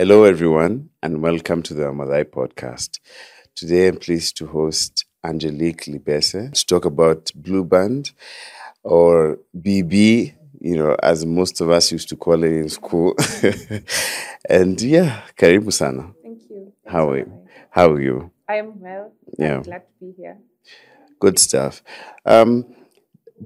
Hello, everyone, and welcome to the Wamathai podcast. Today, I'm pleased to host Angelique Libese to talk about Blue Band or BB, you know, as most of us used to call it in school. and yeah, karibu sana. Thank you. Thanks How are you? How are you? I am well. Yeah. I'm glad to be here. Good stuff. Um,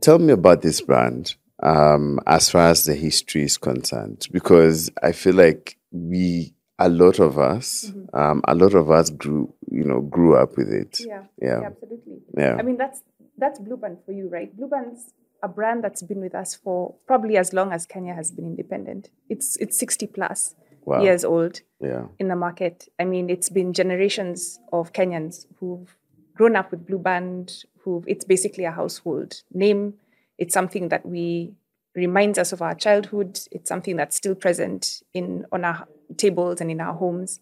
tell me about this brand um, as far as the history is concerned, because I feel like we, a lot of us, um, a lot of us grew, you know, grew up with it. Yeah. Yeah. absolutely. Yeah. I mean, that's that's Blue Band for you, right? Blue Band's a brand that's been with us for probably as long as Kenya has been independent. It's it's 60 plus Wow. years old Yeah. in the market. I mean, it's been generations of Kenyans who've grown up with Blue Band, who it's basically a household name. It's something that we reminds us of our childhood. It's something that's still present in on our tables and in our homes.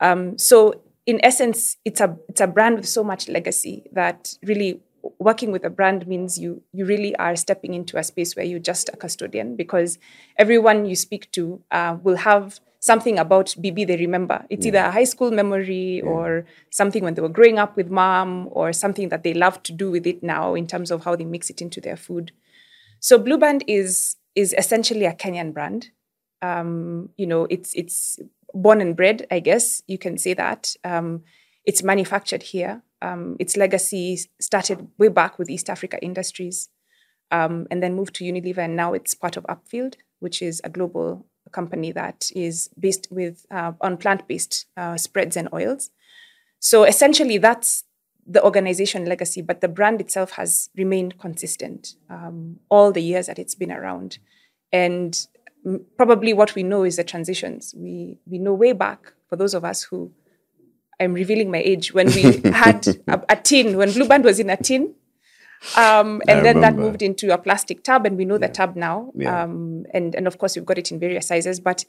Um, so, in essence, it's a it's a brand with so much legacy that really working with a brand means you you really are stepping into a space where you're just a custodian because everyone you speak to uh, will have something about BB they remember. It's either a high school memory or something when they were growing up with mom or something that they love to do with it now in terms of how they mix it into their food. So Blue Band is is essentially a Kenyan brand. Um, you know, it's it's born and bred, I guess you can say that. Um, it's manufactured here. Um, its legacy started way back with East Africa Industries, um, and then moved to Unilever, and now it's part of Upfield, which is a global company that is based with uh, on plant-based uh, spreads and oils. So essentially, that's the organization legacy, but the brand itself has remained consistent um, all the years that it's been around. And probably what we know is the transitions. We we know way back for those of us who I'm revealing my age when we had a, a tin when Blue Band was in a tin. Um, and I then that moved into a plastic tub, and we know the tub now. Yeah. Um, and and of course we've got it in various sizes. But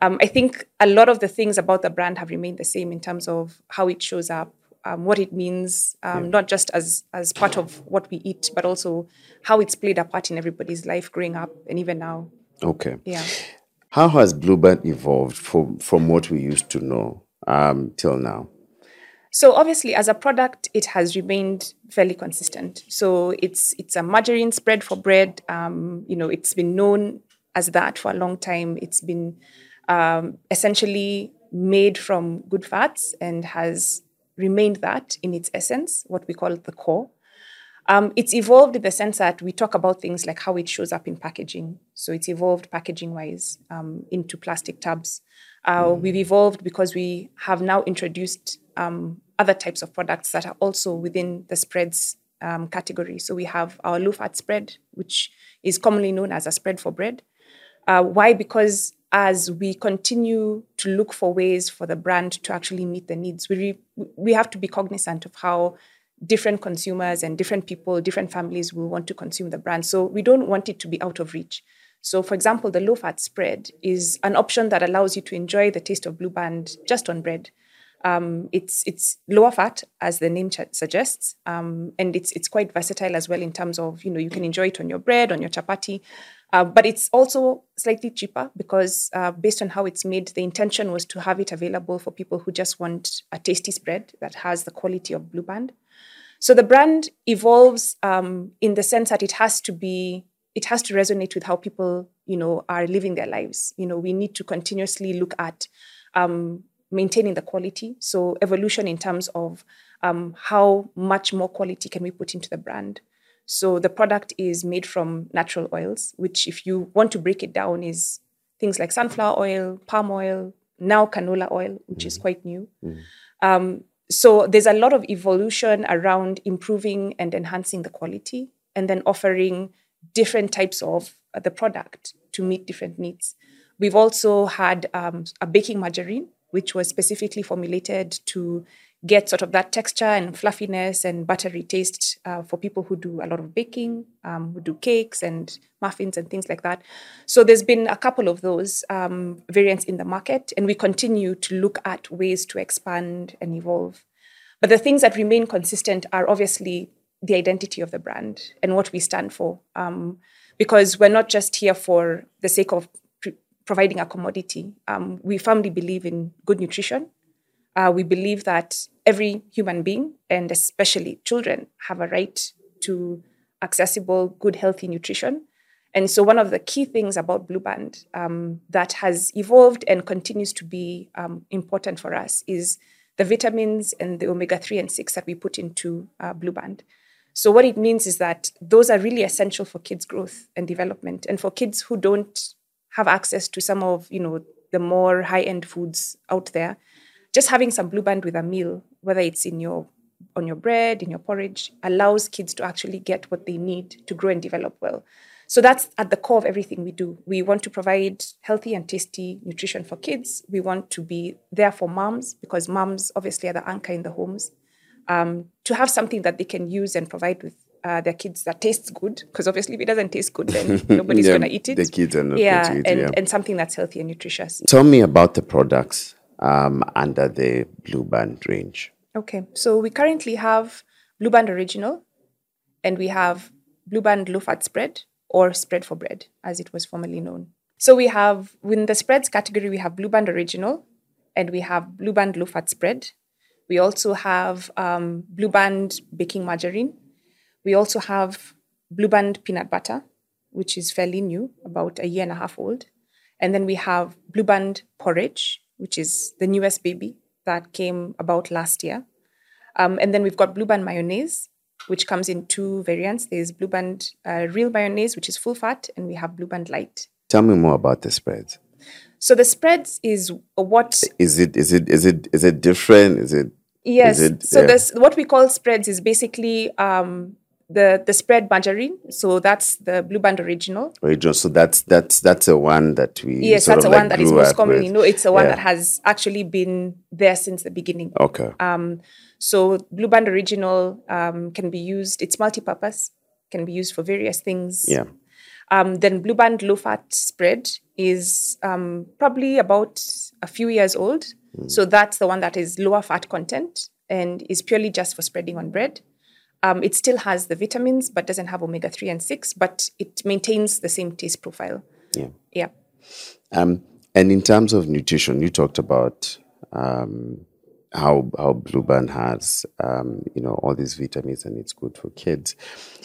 um, I think a lot of the things about the brand have remained the same in terms of how it shows up, um, what it means, um, not just as as part of what we eat, but also how it's played a part in everybody's life growing up and even now. Okay. Yeah. How has Blue Band evolved from from what we used to know um, till now? So obviously, as a product, it has remained fairly consistent. So it's it's a margarine spread for bread. Um, you know, it's been known as that for a long time. It's been um, essentially made from good fats and has remained that in its essence, what we call the core. Um, it's evolved in the sense that we talk about things like how it shows up in packaging. So it's evolved packaging wise um, into plastic tubs. Uh, We've evolved because we have now introduced um, other types of products that are also within the spreads um, category. So we have our low fat spread, which is commonly known as a spread for bread. Uh, why? Because as we continue to look for ways for the brand to actually meet the needs, we, re- we have to be cognizant of how different consumers and different people, different families will want to consume the brand. So we don't want it to be out of reach. So, for example, the low fat spread is an option that allows you to enjoy the taste of Blue Band just on bread. Um, it's it's lower fat, as the name ch- suggests, um, and it's it's quite versatile as well in terms of you know you can enjoy it on your bread, on your chapati, uh, but it's also slightly cheaper because uh, based on how it's made, the intention was to have it available for people who just want a tasty spread that has the quality of Blue Band. So the brand evolves um, in the sense that it has to be, it has to resonate with how people, you know, are living their lives. You know, we need to continuously look at um, maintaining the quality. So evolution in terms of um, how much more quality can we put into the brand. So the product is made from natural oils, which, if you want to break it down, is things like sunflower oil, palm oil, now canola oil, which is quite new. Um, so there's a lot of evolution around improving and enhancing the quality and then offering different types of uh, the product to meet different needs. We've also had um, a baking margarine which was specifically formulated to get sort of that texture and fluffiness and buttery taste uh, for people who do a lot of baking, um, who do cakes and muffins and things like that. So there's been a couple of those um, variants in the market, and we continue to look at ways to expand and evolve. But the things that remain consistent are obviously the identity of the brand and what we stand for, um, because we're not just here for the sake of providing a commodity. Um, we firmly believe in good nutrition. Uh, we believe that every human being, and especially children, have a right to accessible, good, healthy nutrition. And so, one of the key things about Blue Band um, that has evolved and continues to be um, important for us is the vitamins and the omega 3 and 6 that we put into uh, Blue Band. So, what it means is that those are really essential for kids' growth and development. And for kids who don't have access to some of you know the more high end foods out there, just having some Blue Band with a meal, whether it's in your on your bread, in your porridge, allows kids to actually get what they need to grow and develop well. So that's at the core of everything we do. We want to provide healthy and tasty nutrition for kids. We want to be there for moms because moms obviously are the anchor in the homes. Um, to have something that they can use and provide with uh, their kids that tastes good, because obviously if it doesn't taste good, then nobody's Yeah, going to eat it. The kids are not yeah, going to eat it. Yeah. and something that's healthy and nutritious. Tell me about the products um, under the Blue Band range. Okay, so we currently have Blue Band Original, and we have Blue Band Low Fat Spread, or Spread for Bread, as it was formerly known. So we have, within the spreads category, we have Blue Band Original, and we have Blue Band Low Fat Spread. We also have um, Blue Band Baking Margarine. We also have Blue Band Peanut Butter, which is fairly new, about a year and a half old. And then we have Blue Band Porridge, which is the newest baby that came about last year. Um, and then we've got Blue Band Mayonnaise, which comes in two variants. There's Blue Band uh, Real Mayonnaise, which is full fat, and we have Blue Band Light. Tell me more about the spreads. So the spreads is what Is it is it is it is it different? Is it Yes. it- so yeah. this what we call spreads is basically um, the the spread margarine. So that's the Blue Band original. original? So that's that's that's the one that we Yes, sort that's the like one that is most commonly with. known. It's the one Yeah. that has actually been there since the beginning. Okay. Um, so Blue Band Original um, can be used. It's multi-purpose. Can be used for various things. yeah. Um, then Blue Band Low Fat Spread is um, probably about a few years old. So that's the one that is lower fat content and is purely just for spreading on bread. Um, it still has the vitamins, but doesn't have omega three and six. But it maintains the same taste profile. Yeah. Yeah. Um, and in terms of nutrition, you talked about um, how how Blue Band has um, you know all these vitamins and it's good for kids.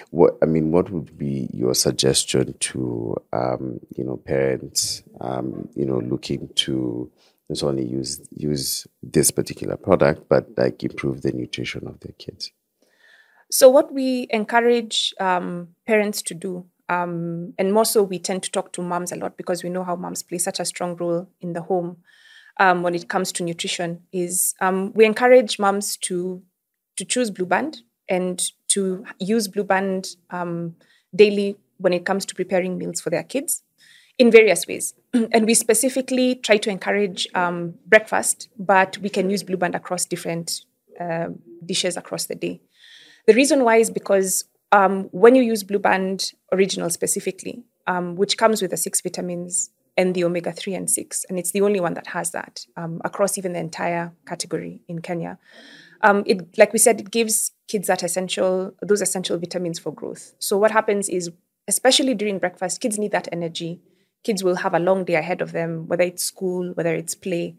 What I mean, what would be your suggestion to um, you know parents um, you know looking to not only use use this particular product but like improve the nutrition of their kids? So, what we encourage um, parents to do, um, and more so, we tend to talk to moms a lot because we know how moms play such a strong role in the home um, when it comes to nutrition. Is um, we encourage moms to to choose Blue Band and to use Blue Band um, daily when it comes to preparing meals for their kids in various ways. and we specifically try to encourage um, breakfast, but we can use Blue Band across different uh, dishes across the day. The reason why is because um, when you use Blue Band Original specifically, um, which comes with the six vitamins and the omega 3 and 6, and it's the only one that has that um, across even the entire category in Kenya. Um, it, like we said, it gives kids that essential, those essential vitamins for growth. So what happens is, especially during breakfast, kids need that energy. Kids will have a long day ahead of them, whether it's school, whether it's play,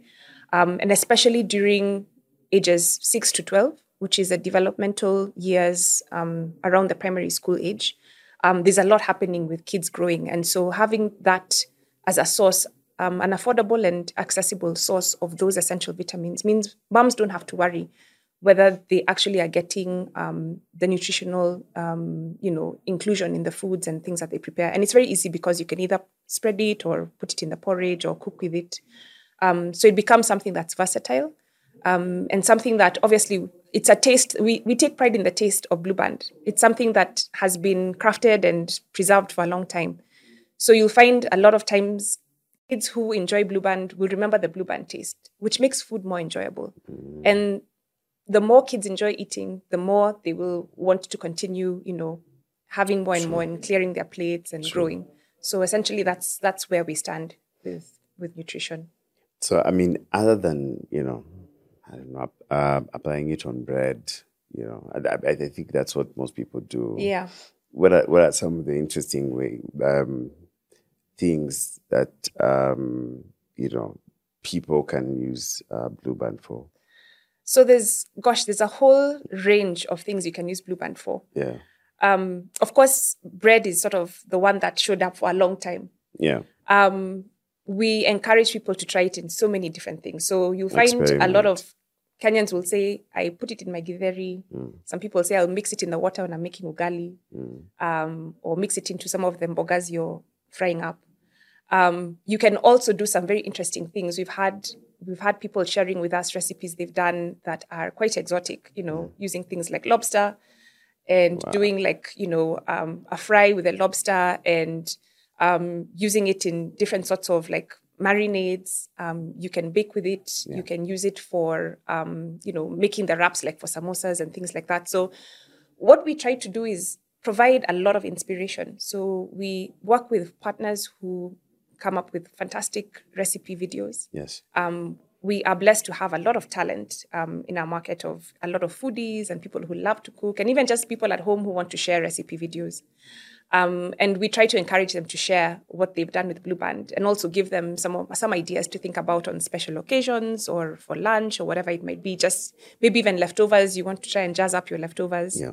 um, and especially during ages six to twelve, which is the developmental years um, around the primary school age. Um, there's a lot happening with kids growing, and so having that as a source, um, an affordable and accessible source of those essential vitamins means moms don't have to worry whether they actually are getting um, the nutritional, um, you know, inclusion in the foods and things that they prepare. And it's very easy because you can either spread it or put it in the porridge or cook with it. Um, so it becomes something that's versatile um, and something that obviously it's a taste. We, we take pride in the taste of Blue Band. It's something that has been crafted and preserved for a long time. So you'll find a lot of times kids who enjoy Blue Band will remember the Blue Band taste, which makes food more enjoyable. Mm. And the more kids enjoy eating, the more they will want to continue, you know, having more and more and clearing their plates and growing. So essentially, that's that's where we stand with with nutrition. So I mean, other than you know, I don't know, uh, applying it on bread, you know, I, I, think that's what most people do. Yeah. What are what are some of the interesting way, um, things that um, you know people can use uh, Blue Band for? So there's, gosh, there's a whole range of things you can use Blue Band for. Yeah, Um, of course, bread is sort of the one that showed up for a long time. yeah, Um, we encourage people to try it in so many different things. So you find a lot of Kenyans will say, I put it in my githeri. Some people say, I'll mix it in the water when I'm making ugali, um, or mix it into some of the mbogas you're frying up. Um, you can also do some very interesting things. We've had we've had people sharing with us recipes they've done that are quite exotic. You know, using things like lobster and doing like you know um, a fry with a lobster and um, using it in different sorts of like marinades. Um, you can bake with it. You can use it for um, you know making the wraps like for samosas and things like that. So what we try to do is provide a lot of inspiration. So we work with partners who come up with fantastic recipe videos. yes, Um, we are blessed to have a lot of talent um, in our market of a lot of foodies and people who love to cook, and even just people at home who want to share recipe videos. Um, and we try to encourage them to share what they've done with Blue Band, and also give them some some ideas to think about on special occasions or for lunch or whatever it might be. Just maybe even leftovers. You want to try and jazz up your leftovers. yeah,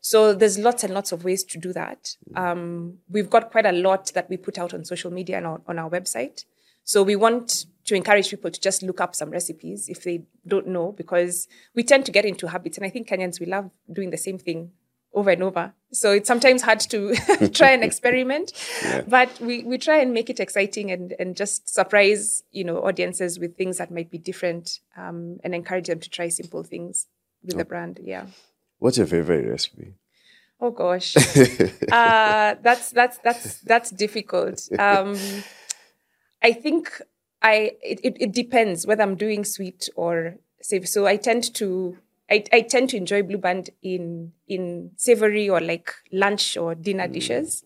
So there's lots and lots of ways to do that. Um, we've got quite a lot that we put out on social media and on, on our website. So we want to encourage people to just look up some recipes if they don't know, because we tend to get into habits. And I think Kenyans, we love doing the same thing over and over. So it's sometimes hard to try and experiment, but we, we try and make it exciting and, and just surprise, you know, audiences with things that might be different um, and encourage them to try simple things with the brand. Yeah. What's your favorite recipe? Oh gosh, uh, that's that's that's that's difficult. Um, I think I it, it, it depends whether I'm doing sweet or savory. So I tend to I, I tend to enjoy Blue Band in in savory or like lunch or dinner dishes.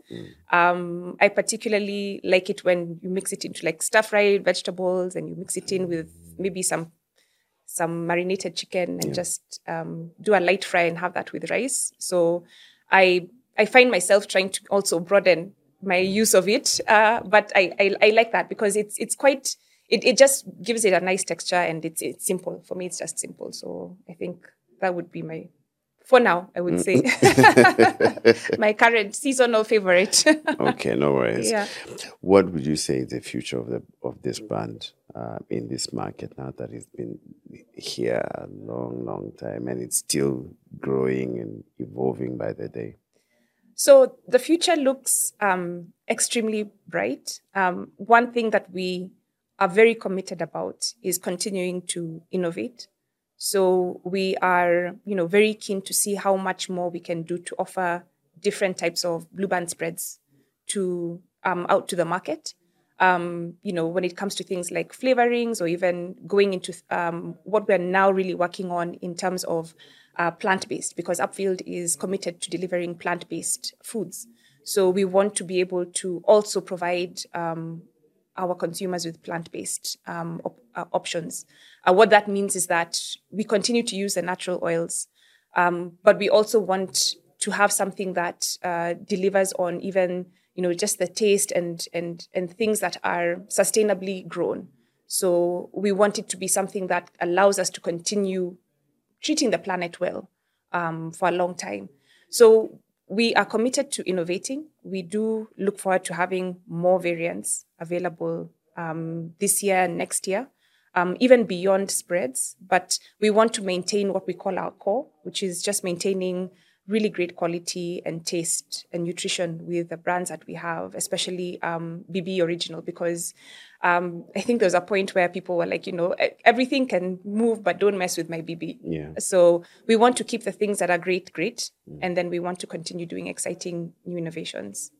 Um, I particularly like it when you mix it into like stir fried vegetables and you mix it in with maybe some some marinated chicken and just um, do a light fry and have that with rice. So I I find myself trying to also broaden my use of it, uh, but I, I I like that because it's it's quite it, it just gives it a nice texture and it's it's simple for me. It's just simple. So I think that would be my for now. I would say my current seasonal favorite. Okay, no worries. Yeah. What would you say is the future of the of this brand uh, in this market now that it's been here a long, long time and it's still growing and evolving by the day? So the future looks um, extremely bright. Um, one thing that we are very committed about is continuing to innovate. So we are, you know, very keen to see how much more we can do to offer different types of blue band spreads to um, out to the market. Um, you know, when it comes to things like flavorings or even going into um, what we're now really working on in terms of uh, plant based, because Upfield is committed to delivering plant based foods. So we want to be able to also provide um, our consumers with plant-based um, op- uh, options. Uh, what that means is that we continue to use the natural oils, um, but we also want to have something that uh, delivers on even you know just the taste and and and things that are sustainably grown. So we want it to be something that allows us to continue treating the planet well um, for a long time. So we are committed to innovating. We do look forward to having more variants available um, this year and next year, um, even beyond spreads. But we want to maintain what we call our core, which is just maintaining really great quality and taste and nutrition with the brands that we have, especially um, BB Original, because um, I think there's a point where people were like, you know, "E- everything can move, but don't mess with my BB. Yeah. So we want to keep the things that are great, great, and then we want to continue doing exciting new innovations.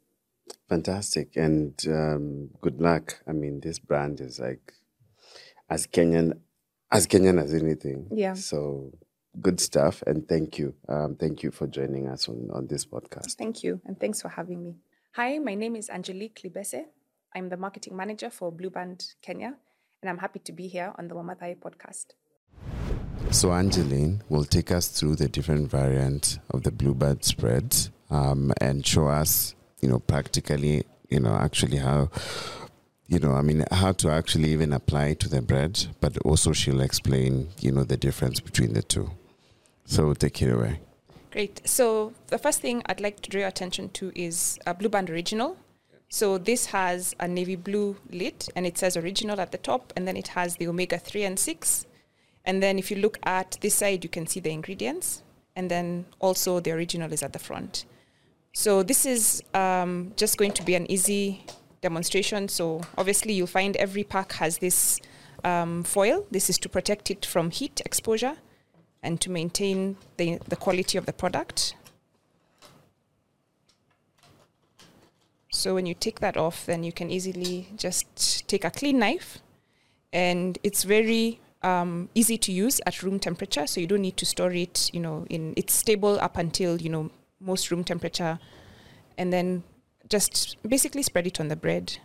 Fantastic. And um, good luck. I mean, this brand is like as Kenyan as Kenyan as anything. Yeah. So good stuff. And thank you. Um, thank you for joining us on, on this podcast. Thank you, and thanks for having me. Hi, my name is Angelique Libese. I'm the marketing manager for Blue Band Kenya, and I'm happy to be here on the Wamathai podcast. So Angeline will take us through the different variants of the bluebird spreads um, and show us, you know, practically you know, actually how, you know, I mean, how to actually even apply to the bread, but also she'll explain, you know, the difference between the two. So take it away. Great. So the first thing I'd like to draw your attention to is a Blue Band Original. So this has a navy blue lid and it says original at the top and then it has the omega 3 and 6. And then if you look at this side you can see the ingredients and then also the original is at the front. So this is um, just going to be an easy demonstration. So obviously you'll find every pack has this um, foil. This is to protect it from heat exposure and to maintain the, the quality of the product. So when you take that off, then you can easily just take a clean knife, and it's very um, easy to use at room temperature. So you don't need to store it. You know, in it's stable up until you know most room temperature, and then just basically spread it on the bread.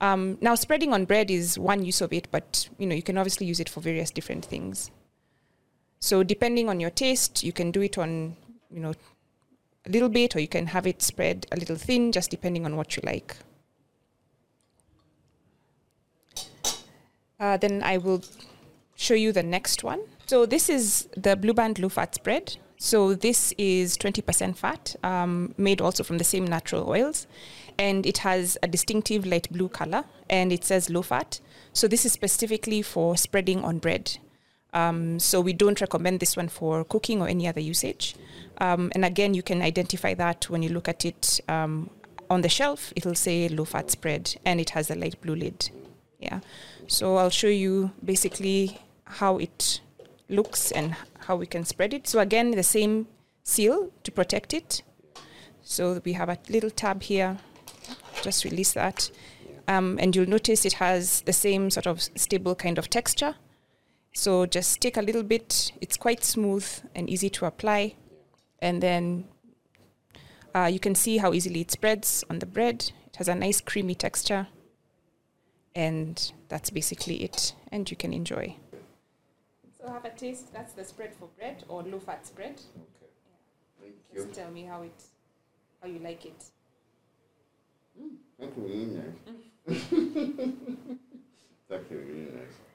Um, now, spreading on bread is one use of it, but you know you can obviously use it for various different things. So depending on your taste, you can do it on you know a little bit, or you can have it spread a little thin, just depending on what you like. Uh, then I will show you the next one. So this is the Blue Band Low Fat Spread. So this is 20% fat, um, made also from the same natural oils, and it has a distinctive light blue color, and it says low fat. So this is specifically for spreading on bread. Um, so we don't recommend this one for cooking or any other usage. Um, and again, you can identify that when you look at it um, on the shelf. It'll say low fat spread, and it has a light blue lid. Yeah. So I'll show you basically how it looks and how we can spread it. So again, the same seal to protect it. So we have a little tab here. Just release that. Um, and you'll notice it has the same sort of stable kind of texture. So just take a little bit. It's quite smooth and easy to apply. And then uh, you can see how easily it spreads on the bread. It has a nice creamy texture. And that's basically it. And you can enjoy. So have a taste. That's the spread for bread or low fat spread. Okay. Thank Just tell me how it, how you like it. Thank you.